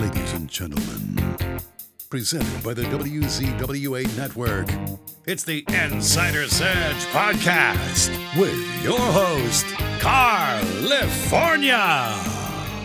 Ladies and gentlemen, presented by the WZWA Network, it's the Insider's Edge Podcast with your host, Karlifornia.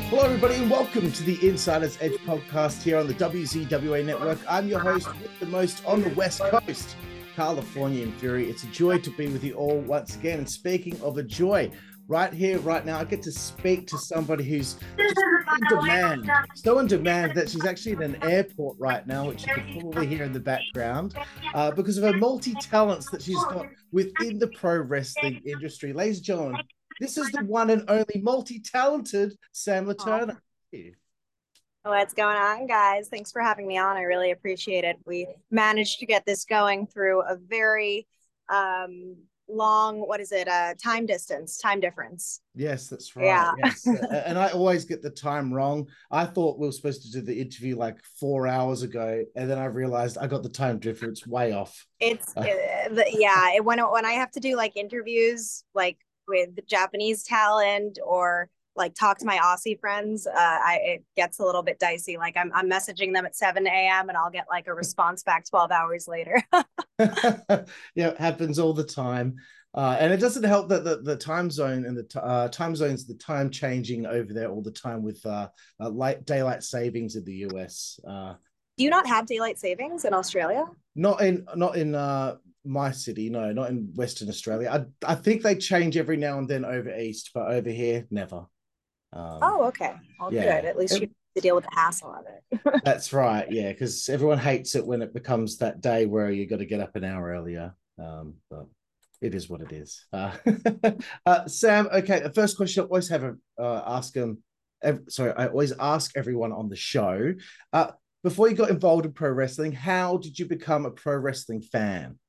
Hello, everybody, and welcome to the Insider's Edge podcast here on the WZWA network. I'm your host the most on the West Coast, Californian Fury. It's a joy to be with you all once again. And speaking of a joy, right here, right now, I get to speak to somebody who's just in demand, so in demand that she's actually in an airport right now, which you can probably hear in the background, uh, because of her multi talents that she's got within the pro wrestling industry. Ladies and gentlemen, this is the one and only multi-talented Sam Leterna. What's going on, guys? Thanks for having me on. I really appreciate it. We managed to get this going through a very um, long, what is it, uh, time distance, time difference. Yes, that's right. Yeah. Yes. and I always get the time wrong. I thought we were supposed to do the interview like four hours ago, and then I realized I got the time difference way off. It's, uh, the, yeah, it, when, when I have to do like interviews, like with Japanese talent or like talk to my Aussie friends, uh, I it gets a little bit dicey. Like I'm I'm messaging them at 7 a.m. and I'll get like a response back 12 hours later. yeah, it happens all the time. Uh, and it doesn't help that the, the time zone and the t- uh, time zones, the time changing over there all the time with uh, uh light daylight savings in the US. Uh, Do you not have daylight savings in Australia? Not in not in uh, my city, no, not in Western Australia. I I think they change every now and then over east, but over here, never. Um, oh, okay. Well, yeah. good. At least you have to deal with the hassle of it. that's right. Yeah, because everyone hates it when it becomes that day where you got to get up an hour earlier. Um, but it is what it is. Uh, uh, Sam, okay. The first question I always have a uh, ask them. sorry, I always ask everyone on the show. Uh, before you got involved in pro wrestling, how did you become a pro wrestling fan?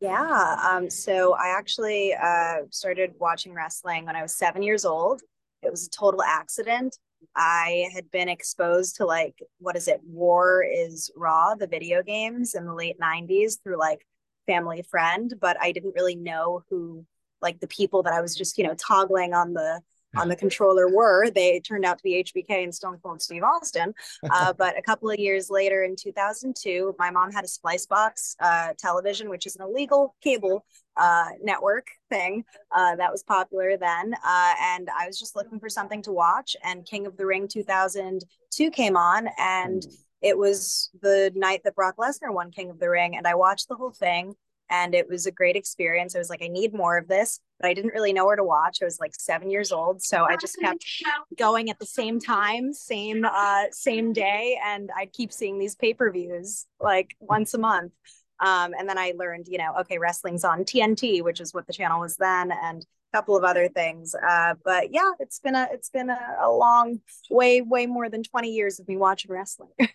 Yeah. Um, so I actually uh, started watching wrestling when I was seven years old. It was a total accident. I had been exposed to like, what is it? War is Raw, the video games in the late 90s through like family friend, but I didn't really know who like the people that I was just, you know, toggling on the on the controller were. They turned out to be HBK and Stone Cold Steve Austin. Uh, but a couple of years later, in 2002, my mom had a Splicebox uh, television, which is an illegal cable uh, network thing uh, that was popular then. Uh, and I was just looking for something to watch. And King of the Ring 2002 came on, and it was the night that Brock Lesnar won King of the Ring. And I watched the whole thing and it was a great experience. I was like, I need more of this, but I didn't really know where to watch. I was like seven years old, so I just kept going at the same time, same uh, same day, and I'd keep seeing these pay per views like once a month. Um, and then I learned, you know, okay, wrestling's on TNT, which is what the channel was then, and couple of other things. Uh, but yeah, it's been a it's been a, a long, way way more than twenty years of me watching wrestling.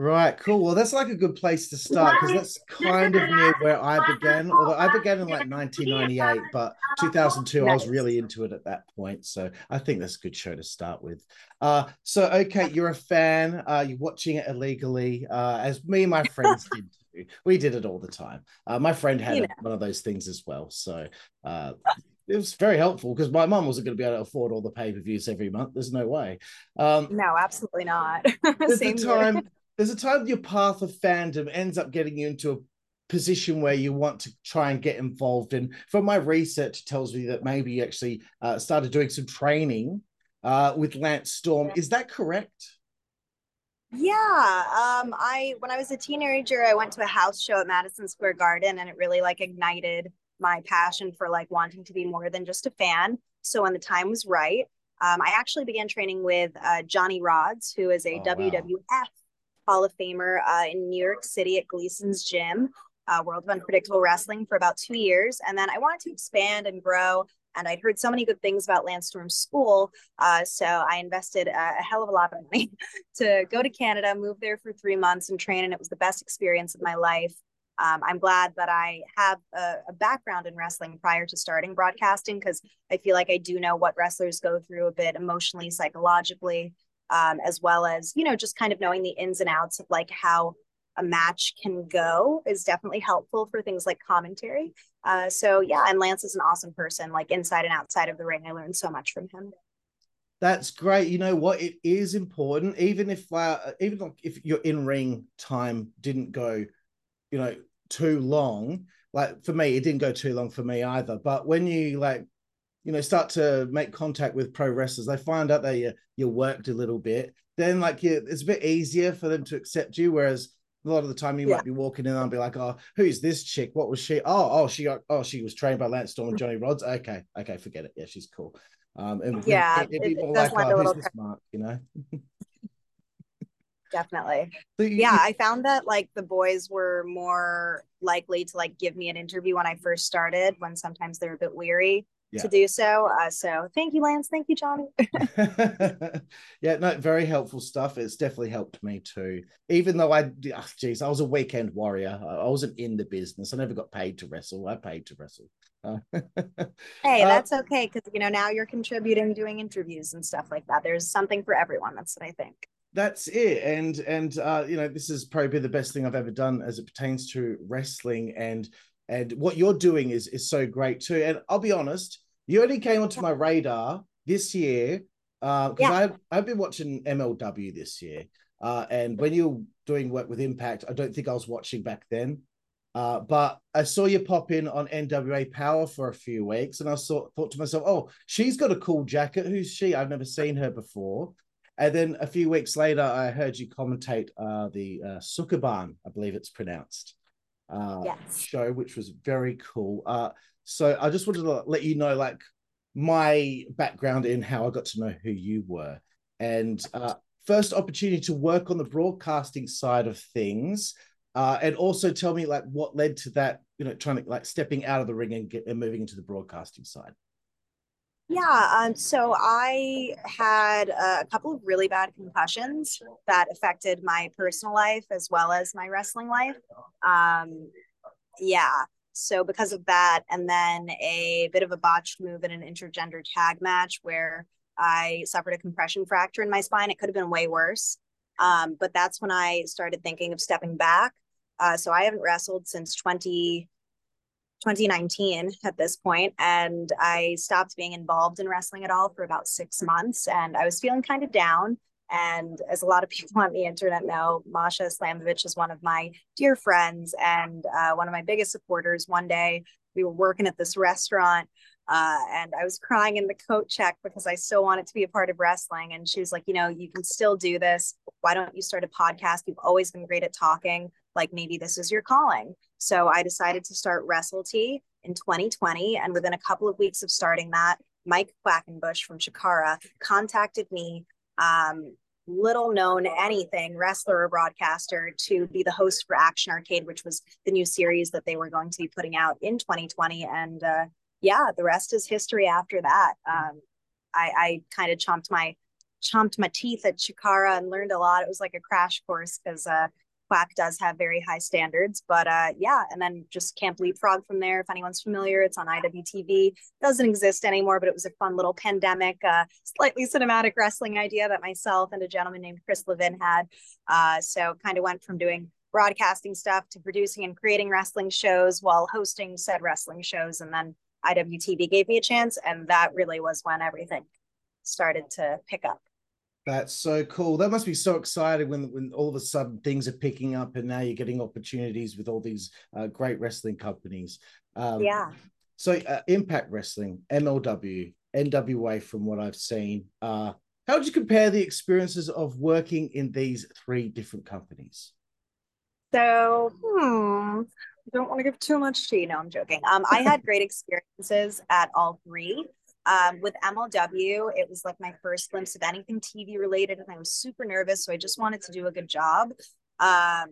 Right, cool. Well, that's like a good place to start because that's kind of near where I began. Although I began in like 1998, but 2002, I was really into it at that point. So I think that's a good show to start with. Uh, so, okay, you're a fan, uh, you're watching it illegally, uh, as me and my friends did. We did it all the time. Uh, my friend had one of those things as well. So, uh, it was very helpful because my mum wasn't going to be able to afford all the pay per views every month. There's no way. Um, no, absolutely not. Same the time, there's a time your path of fandom ends up getting you into a position where you want to try and get involved in. From my research, tells me that maybe you actually uh, started doing some training uh, with Lance Storm. Is that correct? Yeah, um, I when I was a teenager, I went to a house show at Madison Square Garden, and it really like ignited my passion for like wanting to be more than just a fan. So when the time was right, um, I actually began training with uh, Johnny Rodz, who is a oh, WWF wow. Hall of Famer uh, in New York City at Gleason's Gym, uh, World of Unpredictable Wrestling, for about two years. And then I wanted to expand and grow. And I'd heard so many good things about Lance Storm's school. Uh, so I invested a, a, hell of a lot of money to go to Canada, move there for three months and train. And it was the best experience of my life. Um, I'm glad that I have a, a, background in wrestling prior to starting broadcasting because I feel like I do know what wrestlers go through a bit emotionally, psychologically um, as well as you know just kind of knowing the ins and outs of like how a match can go is definitely helpful for things like commentary. Uh, so yeah, and Lance is an awesome person, like inside and outside of the ring. I learned so much from him. That's great. You know what? It is important, even if uh, even like if your in ring time didn't go, you know, too long. Like for me, it didn't go too long for me either. But when you like, you know, start to make contact with pro wrestlers, they find out that you you worked a little bit. Then like you, it's a bit easier for them to accept you. Whereas a lot of the time you yeah. might be walking in and be like, oh, who's this chick? What was she? Oh, oh, she got oh, she was trained by Lance Storm and Johnny Rodz. Okay, okay, forget it. Yeah, she's cool. Um, and yeah, it, it, it like, oh, who's this mark, you know? Definitely. Yeah, I found that like the boys were more likely to like give me an interview when I first started, when sometimes they're a bit weary yeah. to do so. Uh, so thank you, Lance. Thank you, Johnny. yeah, no, very helpful stuff. It's definitely helped me too. Even though I, oh, geez, I was a weekend warrior. I wasn't in the business. I never got paid to wrestle. I paid to wrestle. Uh, hey, that's okay because you know now you're contributing, doing interviews and stuff like that. There's something for everyone. That's what I think. That's it, and and uh, you know this is probably been the best thing I've ever done as it pertains to wrestling, and and what you're doing is is so great too. And I'll be honest, you only came onto my radar this year because uh, yeah. I've I've been watching MLW this year, uh, and when you're doing work with Impact, I don't think I was watching back then. Uh, but I saw you pop in on NWA Power for a few weeks, and I saw, thought to myself, "Oh, she's got a cool jacket. Who's she? I've never seen her before." And then a few weeks later, I heard you commentate uh, the uh, Sukeban, I believe it's pronounced, uh, yes. show, which was very cool. Uh, so I just wanted to let you know, like, my background in how I got to know who you were, and uh, first opportunity to work on the broadcasting side of things uh, and also tell me like what led to that you know trying to like stepping out of the ring and, get, and moving into the broadcasting side yeah um, so i had a couple of really bad concussions that affected my personal life as well as my wrestling life um, yeah so because of that and then a bit of a botched move in an intergender tag match where i suffered a compression fracture in my spine it could have been way worse um, but that's when I started thinking of stepping back. Uh, so I haven't wrestled since 20, 2019 at this point, and I stopped being involved in wrestling at all for about six months. And I was feeling kind of down. And as a lot of people on the internet know, Masha Slamovich is one of my dear friends and uh, one of my biggest supporters. One day we were working at this restaurant uh, and I was crying in the coat check because I still wanted to be a part of wrestling. And she was like, you know, you can still do this. Why don't you start a podcast? You've always been great at talking. Like maybe this is your calling. So I decided to start WrestleTea in 2020. And within a couple of weeks of starting that, Mike Quackenbush from Chikara contacted me, um, little known anything, wrestler or broadcaster, to be the host for Action Arcade, which was the new series that they were going to be putting out in 2020. And uh, yeah, the rest is history after that. Um, I, I kind of chomped my chomped my teeth at Chikara and learned a lot. It was like a crash course because uh, Quack does have very high standards. But uh, yeah, and then just Camp Leapfrog from there. If anyone's familiar, it's on IWTV. Doesn't exist anymore, but it was a fun little pandemic, uh, slightly cinematic wrestling idea that myself and a gentleman named Chris Levin had. Uh, so kind of went from doing broadcasting stuff to producing and creating wrestling shows while hosting said wrestling shows, and then IWTV gave me a chance, and that really was when everything started to pick up. That's so cool. That must be so exciting when when all of a sudden things are picking up, and now you're getting opportunities with all these uh, great wrestling companies. Um, yeah. So uh, Impact Wrestling, MLW, NWA, from what I've seen, uh, how would you compare the experiences of working in these three different companies? So, hmm, I don't want to give too much tea. No, I'm joking. Um, I had great experiences at all three. Um, with MLW, it was like my first glimpse of anything TV related, and I was super nervous. So I just wanted to do a good job. Um,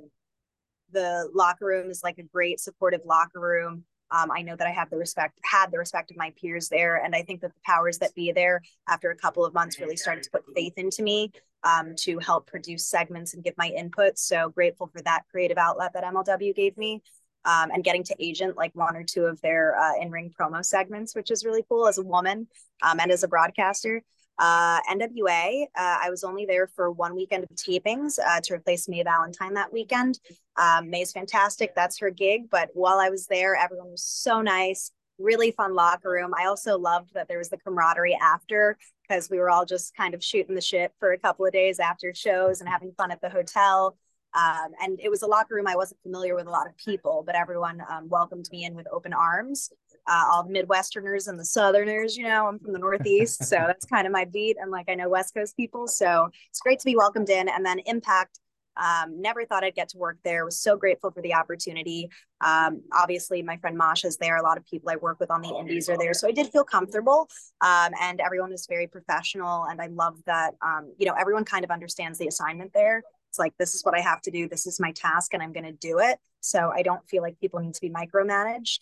the locker room is like a great supportive locker room. Um, I know that I have the respect, had the respect of my peers there, and I think that the powers that be there, after a couple of months, really started to put faith into me um, to help produce segments and give my input. So grateful for that creative outlet that MLW gave me um, and getting to agent like one or two of their uh, in-ring promo segments, which is really cool as a woman um, and as a broadcaster. Uh, NWA, uh, I was only there for one weekend of tapings uh, to replace May Valentine that weekend. Um, May's fantastic. That's her gig. But while I was there, everyone was so nice, really fun locker room. I also loved that there was the camaraderie after because we were all just kind of shooting the shit for a couple of days after shows and having fun at the hotel. Um, and it was a locker room I wasn't familiar with a lot of people, but everyone um, welcomed me in with open arms. Uh, all the Midwesterners and the Southerners, you know, I'm from the Northeast, so that's kind of my beat. And like I know West Coast people, so it's great to be welcomed in. And then Impact, um, never thought I'd get to work there. Was so grateful for the opportunity. Um, obviously, my friend Masha's there. A lot of people I work with on the Indies are there, so I did feel comfortable. Um, and everyone is very professional, and I love that. Um, you know, everyone kind of understands the assignment there. It's like this is what I have to do. This is my task, and I'm going to do it. So I don't feel like people need to be micromanaged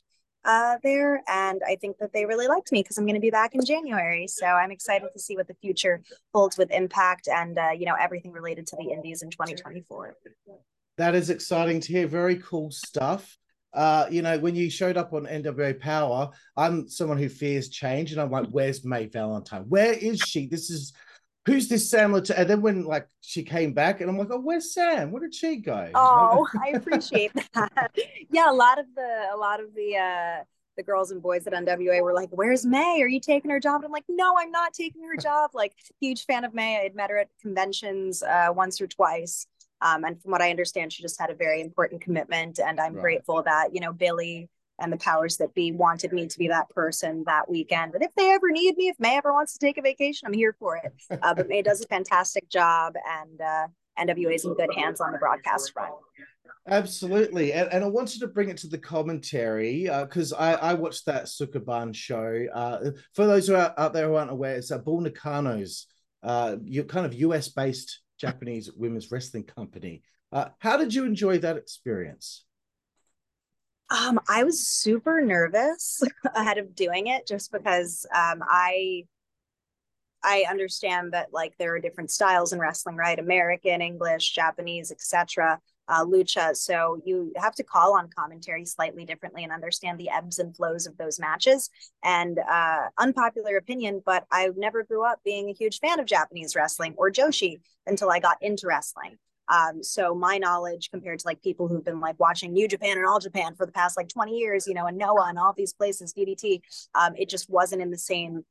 uh, there. And I think that they really liked me because I'm going to be back in January. So I'm excited to see what the future holds with Impact and, uh, you know, everything related to the Indies in 2024. That is exciting to hear. Very cool stuff. Uh, you know, when you showed up on NWA Power, I'm someone who fears change, and I'm like, "Where's May Valentine? Where is she? This is who's this Sam Leterna? And then when like she came back, and I'm like, oh, where's Sam? Where did she go? Oh, I appreciate that. yeah, a lot of the a lot of the uh the girls and boys at NWA were like, "Where's May? Are you taking her job?" And I'm like, "No, I'm not taking her job." Like, huge fan of May. I had met her at conventions uh, once or twice, um, and from what I understand, she just had a very important commitment. And I'm right. grateful that you know Billy and the powers that be wanted me to be that person that weekend. But if they ever need me, if May ever wants to take a vacation, I'm here for it. Uh, but May does a fantastic job, and uh, NWA is in good hands on the broadcast front. Absolutely, and, and I wanted to bring it to the commentary because uh, I, I watched that Sukeban show. Uh, for those who are out there who aren't aware, it's a Bull Nakano's, uh, kind of US based Japanese women's wrestling company. Uh, how did you enjoy that experience? Um, I was super nervous ahead of doing it just because um, I I understand that like there are different styles in wrestling, right? American, English, Japanese, etc. Uh, lucha. So you have to call on commentary slightly differently and understand the ebbs and flows of those matches. And uh, unpopular opinion, but I never grew up being a huge fan of Japanese wrestling or Joshi until I got into wrestling. Um, so my knowledge compared to like people who've been like watching New Japan and All Japan for the past like 20 years, you know, and Noah and all these places, DDT, um, it just wasn't in the same.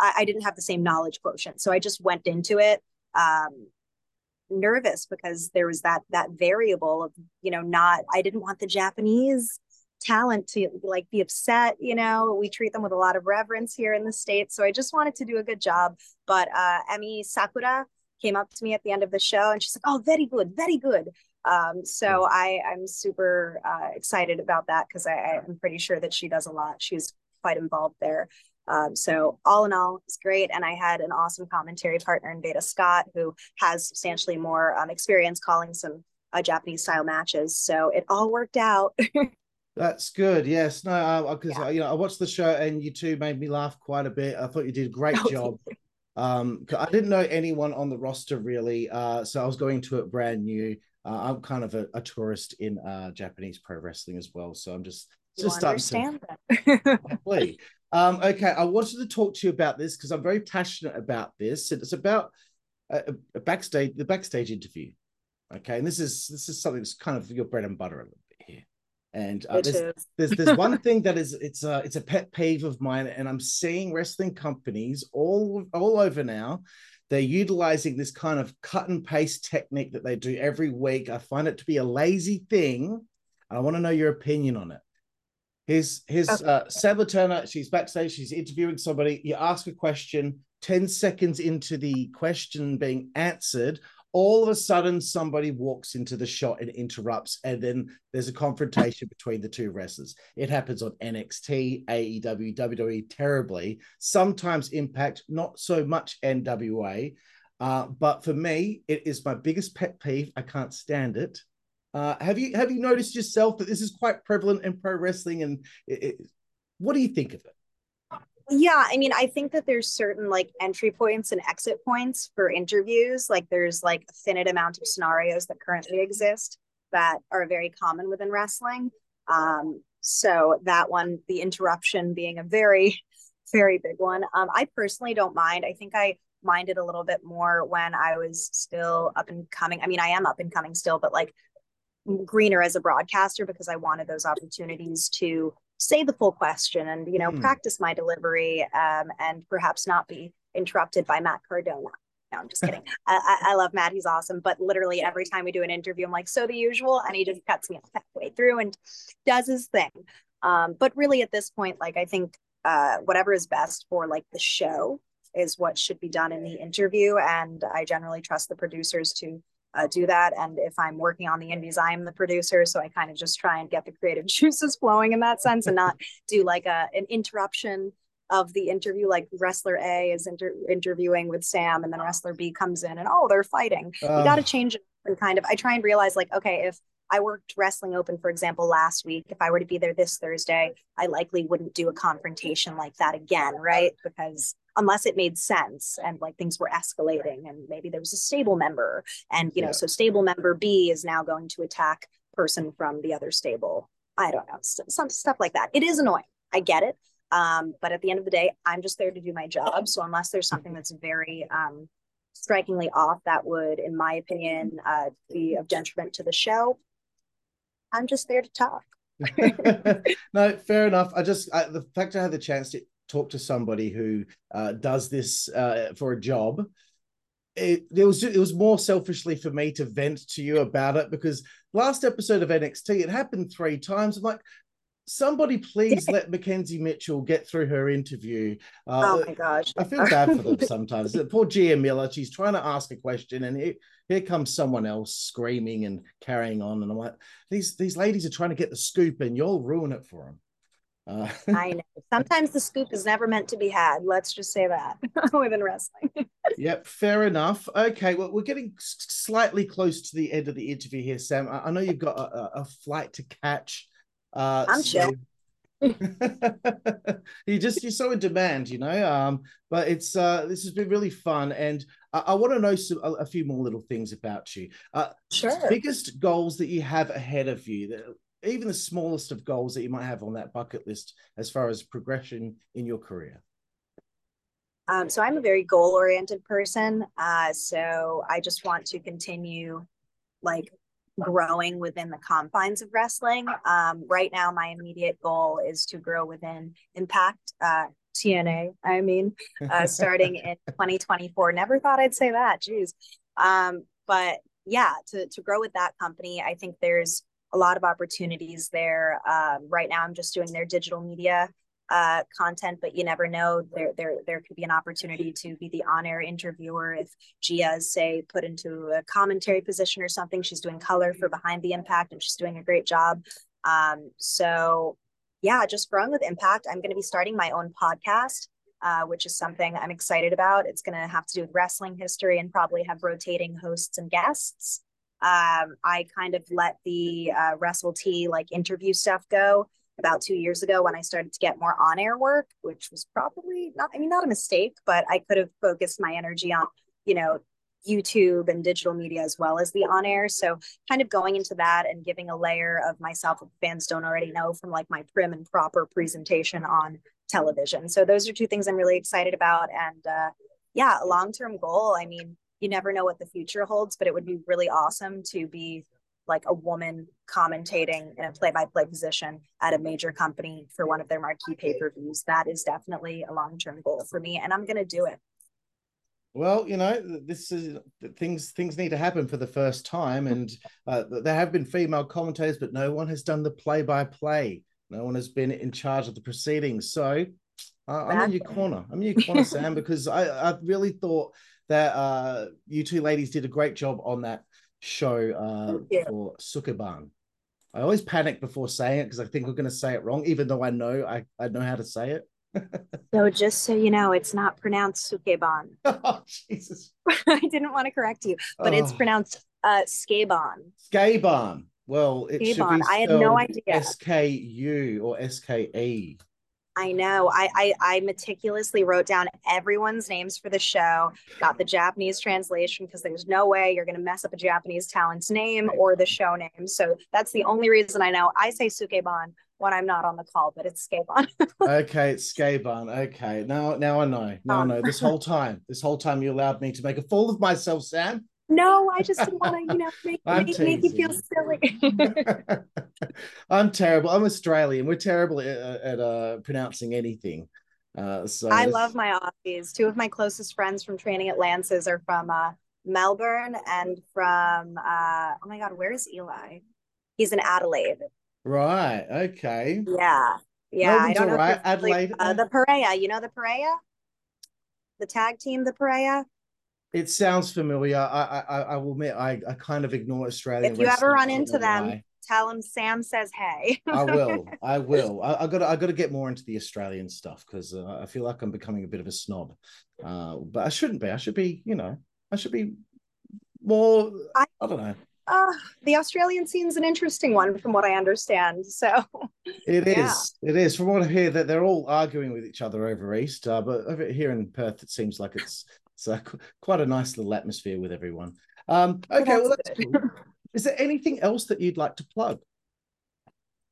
I didn't have the same knowledge quotient, so I just went into it um, nervous because there was that that variable of you know not. I didn't want the Japanese talent to like be upset you know we treat them with a lot of reverence here in the states so i just wanted to do a good job but uh Emi Sakura came up to me at the end of the show and she's like, "Oh, very good, very good." Um, so I I'm super uh, excited about that because I I'm pretty sure that she does a lot. She's quite involved there. Um, so all in all, it's great. And I had an awesome commentary partner in Veda Scott, who has substantially more um, experience calling some uh, Japanese style matches. So it all worked out. That's good. Yes. No, because uh, yeah. you know I watched the show and you two made me laugh quite a bit. I thought you did a great job. Um, I didn't know anyone on the roster really, uh, so I was going to it brand new. Uh, I'm kind of a, a tourist in uh, Japanese pro wrestling as well, so I'm just you just understand starting to. um, okay, I wanted to talk to you about this because I'm very passionate about this. and It's about a, a, backstage, the backstage interview. Okay, and this is this is something that's kind of your bread and butter a little bit here. And uh, there's, there's there's one thing that is it's a it's a pet peeve of mine, and I'm seeing wrestling companies all all over now. They're utilizing this kind of cut and paste technique that they do every week. I find it to be a lazy thing, I want to know your opinion on it. Here's here's okay. uh, Sandra Turner. She's backstage. She's interviewing somebody. You ask a question. Ten seconds into the question being answered, all of a sudden somebody walks into the shot and interrupts and then there's a confrontation between the two wrestlers. It happens on nxt aew wwe terribly. Sometimes impact not so much nwa uh, but for me it is my biggest pet peeve. I can't stand it. Uh, have you have you noticed yourself that this is quite prevalent in pro wrestling? And it, it, what do you think of it yeah, I mean, I think that there's certain like entry points and exit points for interviews. Like there's like a finite amount of scenarios that currently exist that are very common within wrestling. Um, so that one, the interruption being a very, very big one. Um, I personally don't mind. I think I minded a little bit more when I was still up and coming. I mean, I am up and coming still, but like greener as a broadcaster because I wanted those opportunities to say the full question and you know mm. practice my delivery um, and perhaps not be interrupted by Matt Cardona. No, I'm just kidding. I, I, love Matt. He's awesome. But literally every time we do an interview, I'm like, so the usual. And he just cuts me off halfway through and does his thing. Um, but really at this point, like I think uh, whatever is best for like the show is what should be done in the interview. And I generally trust the producers to uh, do that. And if I'm working on the indies, I am the producer. So I kind of just try and get the creative juices flowing in that sense and not do like a, an interruption of the interview. Like wrestler A is inter- interviewing with Sam and then wrestler B comes in and, oh, they're fighting. Uh, you got to change it and kind of, I try and realize like, okay, if I worked Wrestling Open, for example, last week. If I were to be there this Thursday, I likely wouldn't do a confrontation like that again, right? Because unless it made sense and like things were escalating and maybe there was a stable member and you know yeah. so stable member b is now going to attack person from the other stable i don't know some stuff like that it is annoying i get it um, but at the end of the day i'm just there to do my job so unless there's something that's very um, strikingly off that would in my opinion uh, be of detriment to the show I'm just there to talk. no, fair enough. I just I, the fact I had the chance to talk to somebody who uh, does this uh, for a job. It, it was it was more selfishly for me to vent to you about it because last episode of NXT it happened three times. I'm like, somebody please let Mackenzie Mitchell get through her interview. Uh, oh my gosh. I feel bad for them sometimes. Poor Gia Miller, she's trying to ask a question and here, here comes someone else screaming and carrying on. And I'm like, these, these ladies are trying to get the scoop and you'll ruin it for them. Uh, I know. Sometimes the scoop is never meant to be had. Let's just say that within wrestling. yep, fair enough. Okay, well, we're getting slightly close to the end of the interview here, Sam. I, I know you've got a, a flight to catch. Uh, I'm so, sure. you just you're so in demand, you know. Um, but it's uh, this has been really fun, and I, I want to know some, a, a, few more little things about you. Uh, sure. Biggest goals that you have ahead of you, that, even the smallest of goals that you might have on that bucket list, as far as progression in your career. Um, so I'm a very goal oriented person. Uh, so I just want to continue like growing within the confines of wrestling. Um, right now, my immediate goal is to grow within Impact uh, TNA. I mean, uh, starting in 2024. Never thought I'd say that. Jeez. Um, but yeah, to to grow with that company, I think there's a lot of opportunities there. Um, right now, I'm just doing their digital media uh, content, but you never know. There, there, there could be an opportunity to be the on-air interviewer if Gia is, say, put into a commentary position or something. She's doing color for Behind the Impact, and she's doing a great job. Um, so, yeah, just growing with Impact. I'm going to be starting my own podcast. Uh, which is something I'm excited about. It's going to have to do with wrestling history and probably have rotating hosts and guests. Um, I kind of let the uh, WrestleTea like interview stuff go about two years ago when I started to get more on air work, which was probably not, I mean, not a mistake, but I could have focused my energy on, you know, YouTube and digital media as well as the on air. So, kind of going into that and giving a layer of myself that fans don't already know from like my prim and proper presentation on television. So, those are two things I'm really excited about. And uh, yeah, a long term goal. I mean, you never know what the future holds, but it would be really awesome to be like a woman commentating in a play-by-play position at a major company for one of their marquee pay-per-views. That is definitely a long-term goal for me and i'm going to do it. Well you know this is things things need to happen for the first time and uh, there have been female commentators but no one has done the play-by-play. No one has been in charge of the proceedings. So uh, i'm in your corner. I'm in your corner sam because i i really thought that uh, you two ladies did a great job on that show uh, for Sukeban. I always panic before saying it because I think we're going to say it wrong, even though I know I, I know how to say it. so just so you know, it's not pronounced Sukeban. oh, Jesus. I didn't want to correct you, but oh. it's pronounced uh, Skaban. Skaban. Well, it should be I had no idea. S K U or S K E. I know. I, I, I meticulously wrote down everyone's names for the show. Got the Japanese translation because there's no way you're going to mess up a Japanese talent's name or the show name. So that's the only reason I know. I say Sukeban when I'm not on the call, but it's Skaban. okay, it's Skaban. Okay, now now I know. Now um. I know. This whole time, this whole time, you allowed me to make a fool of myself, Sam. No, I just didn't want to, you know, make, make, make, you feel silly. I'm terrible. I'm Australian. We're terrible at, at uh, pronouncing anything. Uh, so I love my Aussies. Two of my closest friends from training at Lances are from uh, Melbourne and from uh, oh my god, where's Eli? He's in Adelaide. Right. Okay. Yeah. Yeah. Melbourne's I don't know. right. Adelaide, Uh, the Pareya. You know the Pareya? The tag team, the Pareya. It sounds familiar. I I, I will admit I, I kind of ignore Australian. If you ever run into them, why. tell them Sam says hey. I will. I will. I, I got. I got to get more into the Australian stuff because uh, I feel like I'm becoming a bit of a snob. Uh, but I shouldn't be. I should be. You know. I should be more. I, I- don't know. Uh, the Australian scene's an interesting one, from what I understand. So It is. Yeah. It is. From what I hear, that they're all arguing with each other over East. Uh, but over here in Perth, it seems like it's it's uh, quite a nice little atmosphere with everyone. Um, okay. Well, that's that's cool. Is there anything else that you'd like to plug?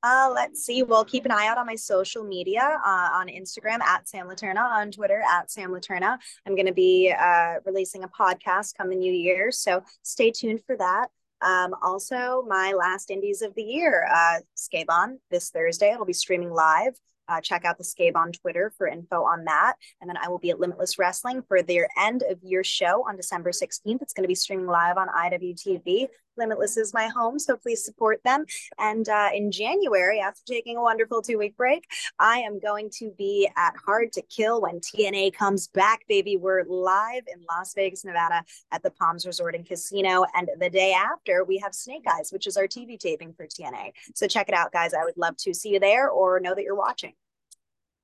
Uh, let's see. Well, keep an eye out on my social media uh, on Instagram at Sam Leterna, on Twitter at Sam Leterna. I'm going to be uh, releasing a podcast come the new year, so stay tuned for that. Um, also, my last Indies of the year, uh, Skabon, this Thursday. It'll be streaming live. Uh, check out the Scabe on Twitter for info on that. And then I will be at Limitless Wrestling for their end of year show on December 16th. It's going to be streaming live on IWTV. Limitless is my home, so please support them. And uh, in January, after taking a wonderful two week break, I am going to be at Hard to Kill when TNA comes back, baby. We're live in Las Vegas, Nevada at the Palms Resort and Casino. And the day after, we have Snake Eyes, which is our TV taping for TNA. So check it out, guys. I would love to see you there or know that you're watching.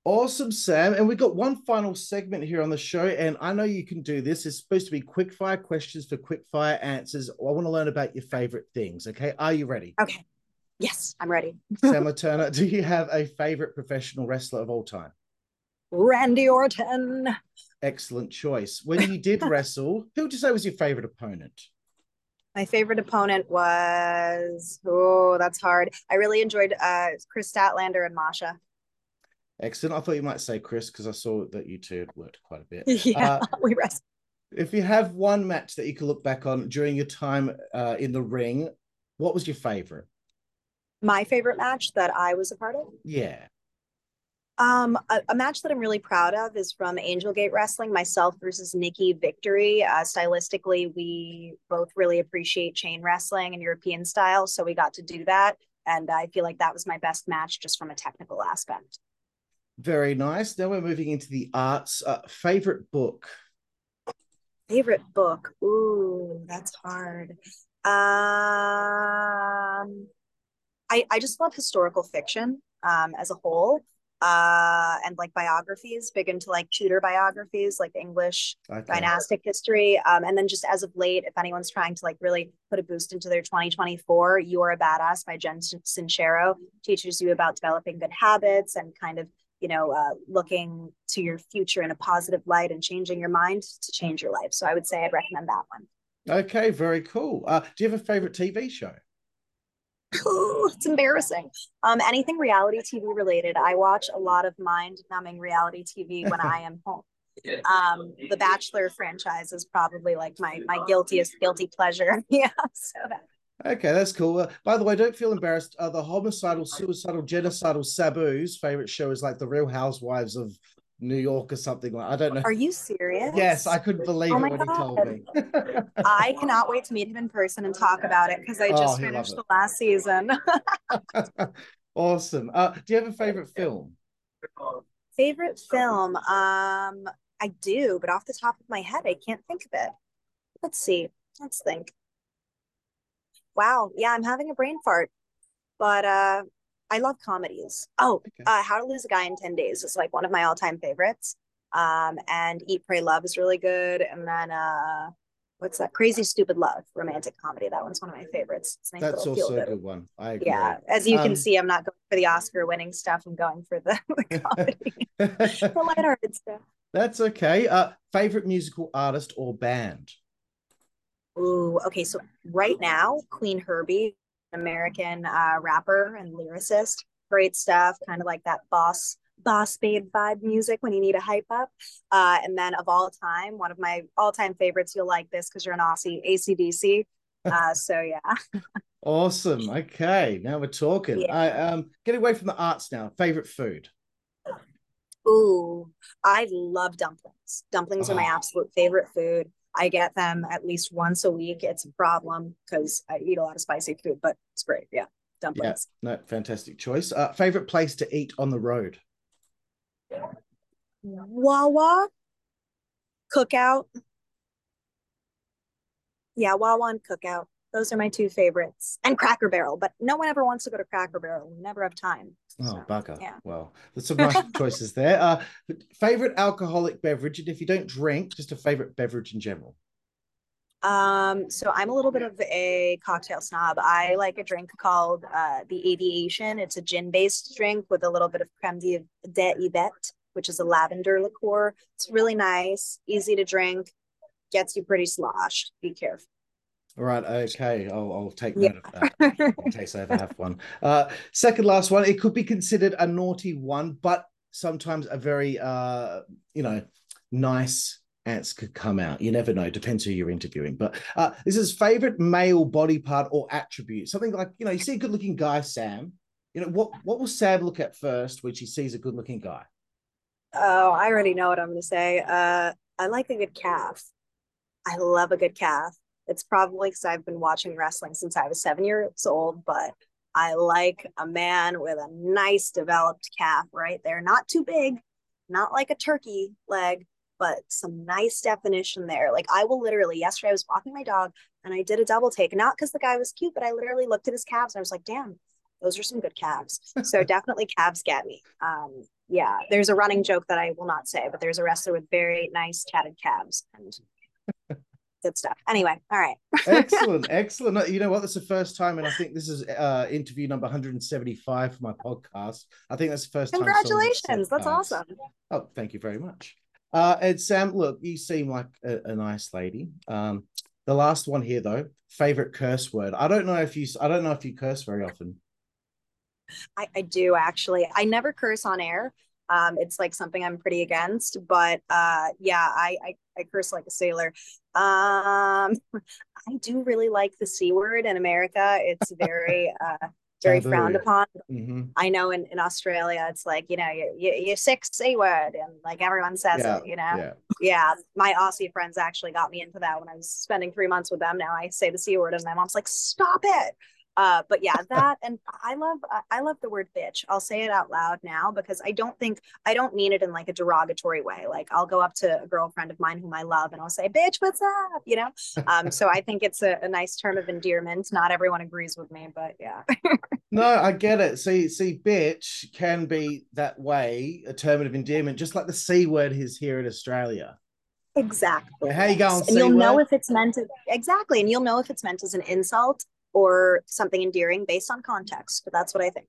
Awesome, Sam. And we've got one final segment here on the show, and I know you can do this. It's supposed to be quick fire questions for quick fire answers. I want to learn about your favorite things. Okay. Are you ready? Okay. Yes, I'm ready. Sam Turner, do you have a favorite professional wrestler of all time? Randy Orton. Excellent choice. When you did wrestle, who would you say was your favorite opponent? My favorite opponent was oh, that's hard. I really enjoyed uh Kris Statlander and Masha. Excellent. I thought you might say Kris because I saw that you two worked quite a bit. Yeah, Uh, we wrestled. If you have one match that you can look back on during your time uh, in the ring, what was your favorite? My favorite match that I was a part of. Yeah. Um, a, a match that I'm really proud of is from Angel Gate Wrestling, myself versus Nikki Victory. Uh, stylistically, we both really appreciate chain wrestling and European style, so we got to do that, and I feel like that was my best match just from a technical aspect. Very nice. Now we're moving into the arts. Uh, favorite book? Favorite book? Ooh, that's hard. Um, I I just love historical fiction um as a whole. Uh, and like biographies, big into like Tudor biographies, like English Okay. dynastic history. Um, and then just as of late, if anyone's trying to like really put a boost into their 2024, You Are a Badass by Jen Sin- Sincero teaches you about developing good habits and kind of, you know, uh, looking to your future in a positive light and changing your mind to change your life. So I would say I'd recommend that one. Okay, very cool. Uh, do you have a favorite TV show? Ooh, it's embarrassing. Um, anything reality TV related. I watch a lot of mind numbing reality TV when I am home. Um, the Bachelor franchise is probably like my my guiltiest guilty pleasure. yeah. So that Okay, that's cool. Uh, by the way, don't feel embarrassed. Uh, the homicidal, suicidal, genocidal Sabu's favorite show is like the Real Housewives of New York or something like. I don't know. are you serious? Yes, I couldn't believe Oh it when he told me. I cannot wait to meet him in person and talk about it because I Oh, just he'll finished the last season. awesome. Uh, do you have a favorite film? Favorite film? Um, I do, but off the top of my head, I can't think of it. Let's see. Let's think. Wow. Yeah, I'm having a brain fart. But uh I love comedies. Oh, Okay. uh How to Lose a Guy in 10 Days is like one of my all-time favorites. Um, and Eat, Pray, Love is really good. And then uh what's that? Crazy Stupid Love, romantic comedy. That one's one of my favorites. Nice That's also a good one. I agree. Yeah, as you Um, can see, I'm not going for the Oscar winning stuff. I'm going for the, the comedy, the lighthearted stuff. That's okay. Uh, favorite musical artist or band? Ooh, okay. So right now, Qveen Herby, American uh, rapper and lyricist, great stuff. Kind of like that boss boss babe vibe music when you need a hype up. Uh, and then of all time, one of my all time favorites. You'll like this because you're an Aussie, ACDC. Uh, so yeah, Awesome. Okay, now we're talking. Yeah. I um get away from the arts now. Favorite food? Ooh, I love dumplings. Dumplings are my Oh. absolute favorite food. I get them at least once a week. It's a problem because I eat a lot of spicy food, but it's great. Yeah, dumplings. Yeah, No, fantastic choice. Uh, favorite place to eat on the road? Wawa, cookout. Yeah, Wawa and cookout. Those are my two favorites. And Cracker Barrel, but no one ever wants to go to Cracker Barrel. We never have time. Oh, bugger. yeah. Well, there's some nice choices there. Uh, favorite alcoholic beverage, and if you don't drink, just a favorite beverage in general. Um, so I'm a little bit of a cocktail snob. I like a drink called uh, the Aviation. It's a gin-based drink with a little bit of creme de, de Yvette, which is a lavender liqueur. It's really nice, easy to drink, gets you pretty sloshed. Be careful. Right, okay, I'll, I'll take Yeah. note of that in case I ever have one. Uh, second last one, it could be considered a naughty one, but sometimes a very, uh, you know, nice ants could come out. You never know, depends who you're interviewing. But uh, this is favorite male body part or attribute. Something like, you know, you see a good looking guy, Sam. You know, what, what will Sam look at first when she sees a good looking guy? Oh, I already know what I'm going to say. Uh, I like a good calf. I love a good calf. It's probably because I've been watching wrestling since I was seven years old, but I like a man with a nice developed calf right there. Not too big, not like a turkey leg, but some nice definition there. Like I will literally, yesterday I was walking my dog and I did a double take, not because the guy was cute, but I literally looked at his calves and I was like, damn, those are some good calves. So definitely calves get me. Um, yeah, there's a running joke that I will not say, but there's a wrestler with very nice tatted calves and good stuff. Anyway, all right. excellent, excellent. You know what? That's the first time, and I think this is uh, interview number 175 for my podcast. I think that's the first time. has said Congratulations. That's awesome. Oh, thank you very much. Uh, and Sam, look, you seem like a, a nice lady. Um, the last one here, though, favorite curse word. I don't know if you, I don't know if you curse very often. I, I do actually. I never curse on air. Um, it's like something I'm pretty against, but uh, yeah, I, I I curse like a sailor. Um, I do really like the c word in America. It's very uh very Taboo. frowned upon. Mhm. I know in, in Australia, it's like you know you you, you sick c word, and like everyone says Yeah, it. You know, yeah. yeah. My Aussie friends actually got me into that when I was spending three months with them. Now I say the c word, and my mom's like, "Stop it." Uh, but yeah, that and I love I love the word bitch. I'll say it out loud now because I don't think I don't mean it in like a derogatory way. Like I'll go up to a girlfriend of mine whom I love and I'll say, "Bitch, what's up?" You know. Um, so I think it's a, a nice term of endearment. Not everyone agrees with me, but yeah. No, I get it. See, see, bitch can be that way, a term of endearment, just like the c word is here in Australia. Exactly. How you going, And you'll know if it's meant to exactly, and you'll know if it's meant as an insult or something endearing based on context. But that's what I think.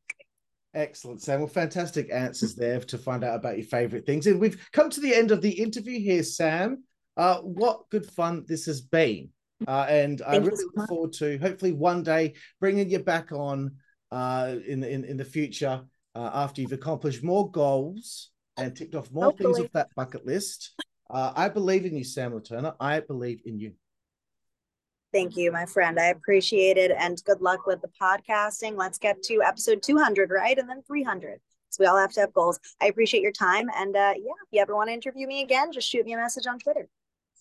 Excellent, Sam. Well, fantastic answers there to find out about your favorite things. And we've come to the end of the interview here, Sam. Uh, what good fun this has been. Uh, and I Thank you really so look forward to hopefully one day bringing you back on uh, in, in, in the future uh, after you've accomplished more goals and ticked off more things off that bucket list. Uh, I believe in you, Sam Leterna. I believe in you. Thank you, my friend. I appreciate it. And good luck with the podcasting. Let's get to episode 200, right? And then 300. So we all have to have goals. I appreciate your time. And uh, yeah, if you ever want to interview me again, just shoot me a message on Twitter.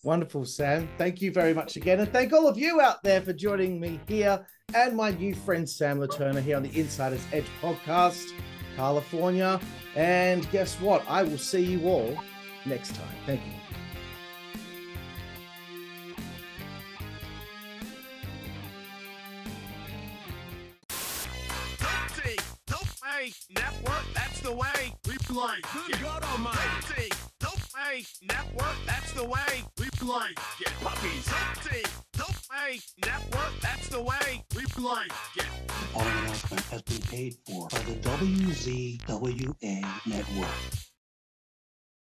Wonderful, Sam. Thank you very much again. And thank all of you out there for joining me here and my new friend Sam Leterna here on the Insider's Edge podcast, Karlifornia. And guess what? I will see you all next time. Thank you. Nope. Hey, network, that's the way. We play. Good God Almighty. Guilty. Nope. Hey, network, that's the way. We play. Get puppies. Guilty. Nope. Hey, network, that's the way. We play. Get following announcement has been paid for by the WZWA network.